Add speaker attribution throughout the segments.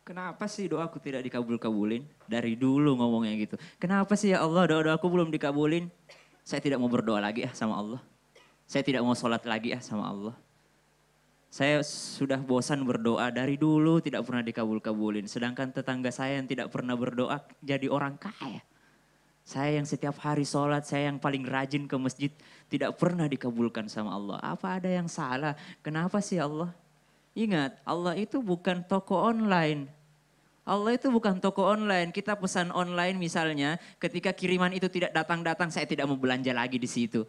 Speaker 1: Kenapa sih doaku tidak dikabul-kabulin? Dari dulu ngomongnya gitu. Kenapa sih ya Allah doa-doaku belum dikabulin? Saya tidak mau berdoa lagi ya sama Allah. Saya tidak mau sholat lagi ya sama Allah. Saya sudah bosan berdoa dari dulu tidak pernah dikabul-kabulin. Sedangkan tetangga saya yang tidak pernah berdoa jadi orang kaya. Saya yang setiap hari sholat, saya yang paling rajin ke masjid, tidak pernah dikabulkan sama Allah. Apa ada yang salah? Kenapa sih Allah? Ingat, Allah itu bukan toko online. Allah itu bukan toko online. Kita pesan online misalnya, ketika kiriman itu tidak datang-datang, saya tidak mau belanja lagi di situ.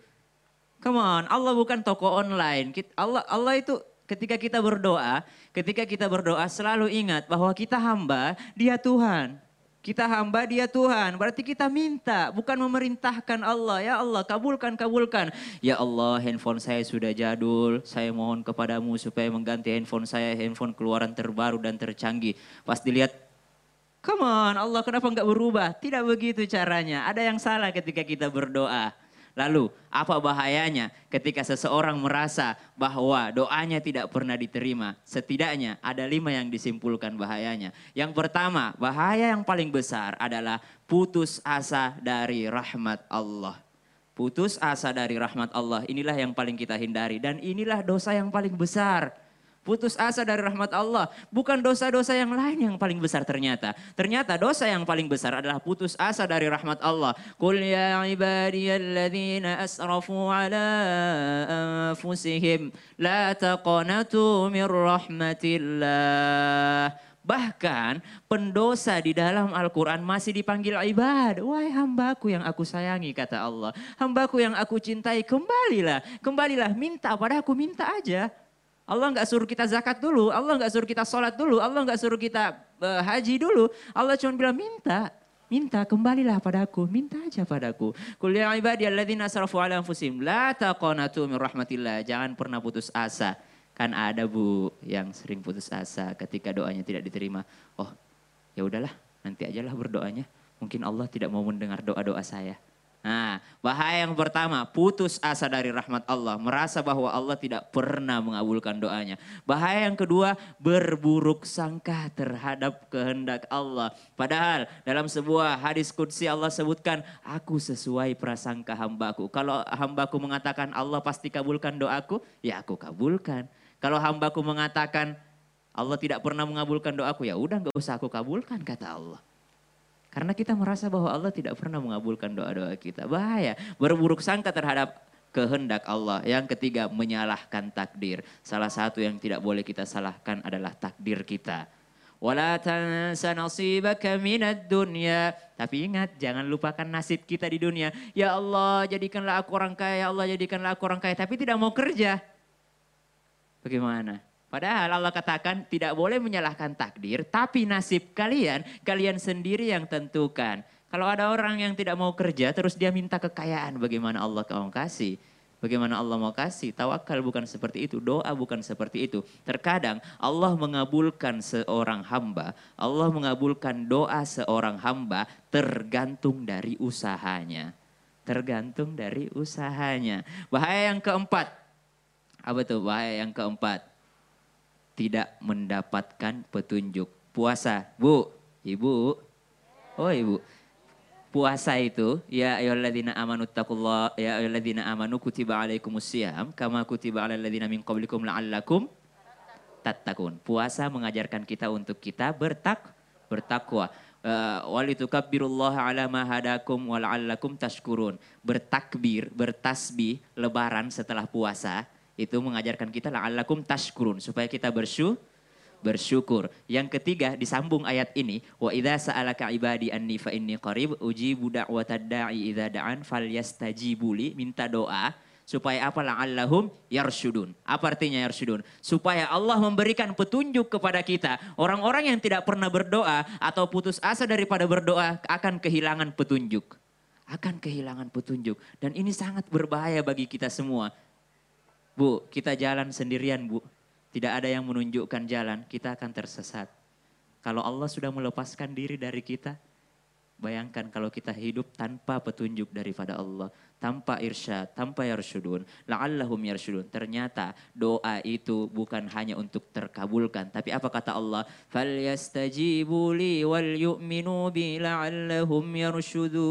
Speaker 1: Come on, Allah bukan toko online. Allah Allah itu ketika kita berdoa, ketika kita berdoa selalu ingat bahwa kita hamba, dia Tuhan. Kita hamba dia Tuhan, berarti kita minta, bukan memerintahkan Allah. Ya Allah, kabulkan, kabulkan. Ya Allah, handphone saya sudah jadul, saya mohon kepadamu supaya mengganti handphone saya, handphone keluaran terbaru dan tercanggih. Pas dilihat, come on Allah kenapa nggak berubah? Tidak begitu caranya, ada yang salah ketika kita berdoa. Lalu apa bahayanya ketika seseorang merasa bahwa doanya tidak pernah diterima? Setidaknya ada lima yang disimpulkan bahayanya. Yang pertama bahaya yang paling besar adalah putus asa dari rahmat Allah. Putus asa dari rahmat Allah inilah yang paling kita hindari dan inilah dosa yang paling besar putus asa dari rahmat Allah. Bukan dosa-dosa yang lain yang paling besar ternyata. Ternyata dosa yang paling besar adalah putus asa dari rahmat Allah. Qul ya ibadiyalladzina asrafu ala anfusihim la min rahmatillah. Bahkan pendosa di dalam Al-Quran masih dipanggil ibad. Wahai hambaku yang aku sayangi kata Allah. Hambaku yang aku cintai kembalilah. Kembalilah minta pada aku minta aja. Allah nggak suruh kita zakat dulu, Allah nggak suruh kita sholat dulu, Allah nggak suruh kita uh, haji dulu. Allah cuma bilang minta, minta kembalilah padaku, minta aja padaku. Qul ya ibadiyalladzina asrafu ala anfusihim la taqanatu min. Jangan pernah putus asa. Kan ada Bu yang sering putus asa ketika doanya tidak diterima. Oh, ya udahlah, nanti ajalah berdoanya. Mungkin Allah tidak mau mendengar doa-doa saya. Nah, bahaya yang pertama, putus asa dari rahmat Allah, merasa bahwa Allah tidak pernah mengabulkan doanya. Bahaya yang kedua, berburuk sangka terhadap kehendak Allah. Padahal dalam sebuah hadis kudsi Allah sebutkan, aku sesuai prasangka hambaku. Kalau hambaku mengatakan Allah pasti kabulkan doaku, ya aku kabulkan. Kalau hambaku mengatakan Allah tidak pernah mengabulkan doaku, ya udah gak usah aku kabulkan kata Allah. Karena kita merasa bahwa Allah tidak pernah mengabulkan doa-doa kita. Bahaya, berburuk sangka terhadap kehendak Allah. Yang ketiga, menyalahkan takdir. Salah satu yang tidak boleh kita salahkan adalah takdir kita. Wala tansa dunya. Tapi ingat, jangan lupakan nasib kita di dunia. Ya Allah, jadikanlah aku orang kaya. Ya Allah, jadikanlah aku orang kaya. Tapi tidak mau kerja. Bagaimana? Padahal Allah katakan tidak boleh menyalahkan takdir, tapi nasib kalian, kalian sendiri yang tentukan. Kalau ada orang yang tidak mau kerja, terus dia minta kekayaan, bagaimana Allah mau kasih? Bagaimana Allah mau kasih? Tawakal bukan seperti itu, doa bukan seperti itu. Terkadang Allah mengabulkan seorang hamba, Allah mengabulkan doa seorang hamba tergantung dari usahanya. Tergantung dari usahanya. Bahaya yang keempat, apa tuh bahaya yang keempat? Tidak mendapatkan petunjuk. Puasa, Bu, Ibu. Oh, Ibu. Puasa itu ya ayyuhalladzina amanu taqullah ya ayyuhalladzina amanu kutiba alaikumusiyam kama kutiba alal ladzina min qablikum la'allakum tattaqun. Puasa mengajarkan kita untuk kita bertak bertakwa. Uh, walitukabbirullaha ala ma hadakum wala'allakum tashkurun. Bertakbir, bertasbih lebaran setelah puasa itu mengajarkan kita la'allakum tashkurun supaya kita bersyukur bersyukur. Yang ketiga disambung ayat ini, wa idza sa'alaka ibadi anni fa inni qarib ujibu da'watad da'i idza da'an falyastajibu li, minta doa supaya apa la'allahum yarsyudun. Apa artinya yarsyudun? Supaya Allah memberikan petunjuk kepada kita. Orang-orang yang tidak pernah berdoa atau putus asa daripada berdoa akan kehilangan petunjuk. Akan kehilangan petunjuk. Dan ini sangat berbahaya bagi kita semua. Bu, kita jalan sendirian bu. Tidak ada yang menunjukkan jalan, kita akan tersesat. Kalau Allah sudah melepaskan diri dari kita, Bayangkan kalau kita hidup tanpa petunjuk daripada Allah, tanpa irsyad, tanpa yarsyudun, la'allahum yarsyudun. Ternyata doa itu bukan hanya untuk terkabulkan, tapi apa kata Allah? Falyastajibu li wal yu'minu bi la'allahum yarsyudun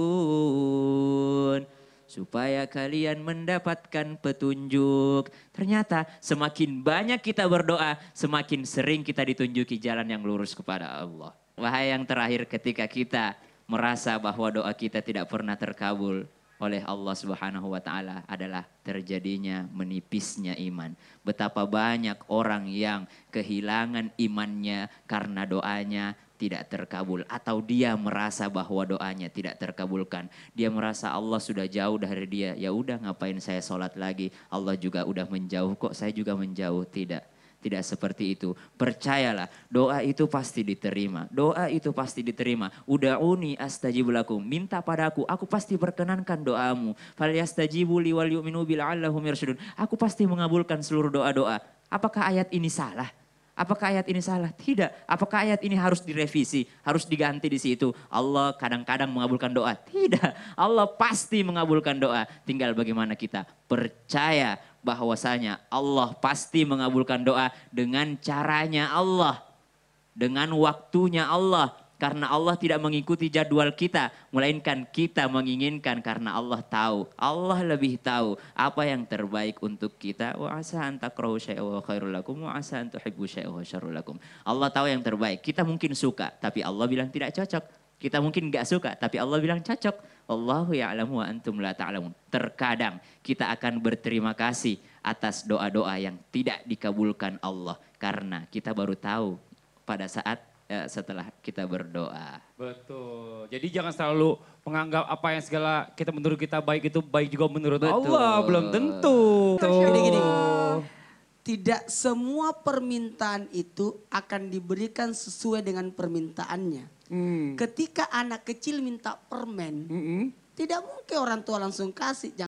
Speaker 1: supaya kalian mendapatkan petunjuk. Ternyata semakin banyak kita berdoa, semakin sering kita ditunjuki jalan yang lurus kepada Allah. Wahai yang terakhir ketika kita merasa bahwa doa kita tidak pernah terkabul oleh Allah Subhanahu wa taala adalah terjadinya menipisnya iman. Betapa banyak orang yang kehilangan imannya karena doanya tidak terkabul atau dia merasa bahwa doanya tidak terkabulkan. Dia merasa Allah sudah jauh dari dia. Ya udah ngapain saya sholat lagi? Allah juga udah menjauh kok saya juga menjauh. Tidak. Tidak seperti itu. Percayalah, doa itu pasti diterima. Doa itu pasti diterima. Uda'uni astajib lakum. Minta padaku, aku pasti perkenankan doamu. Falyastajibu li wal yu'minu bil'allahum. Aku pasti mengabulkan seluruh doa-doa. Apakah ayat ini salah? Apakah ayat ini salah? Tidak. Apakah ayat ini harus direvisi? Harus diganti di situ? Allah kadang-kadang mengabulkan doa? Tidak. Allah pasti mengabulkan doa. Tinggal bagaimana kita percaya bahwasanya Allah pasti mengabulkan doa dengan caranya Allah. Dengan waktunya Allah karena Allah tidak mengikuti jadwal kita, melainkan kita menginginkan karena Allah tahu. Allah lebih tahu apa yang terbaik untuk kita. Wa asa an takrahu syai'a wa lakum wa asa an tuhibbu syai'a wa. Allah tahu yang terbaik. Kita mungkin suka, tapi Allah bilang tidak cocok. Kita mungkin nggak suka, tapi Allah bilang cocok. Allahu ya'lamu wa antum la ta'lamun. Terkadang kita akan berterima kasih atas doa-doa yang tidak dikabulkan Allah karena kita baru tahu pada saat ya, setelah kita berdoa.
Speaker 2: Betul. Jadi jangan selalu menganggap apa yang segala kita menurut kita baik itu baik juga menurut
Speaker 1: Betul.
Speaker 2: Allah. Belum tentu.
Speaker 3: Gini-gini. Tidak semua permintaan itu akan diberikan sesuai dengan permintaannya.
Speaker 2: Hmm.
Speaker 3: Ketika anak kecil minta permen,
Speaker 2: Mm-mm.
Speaker 3: tidak mungkin orang tua langsung kasih.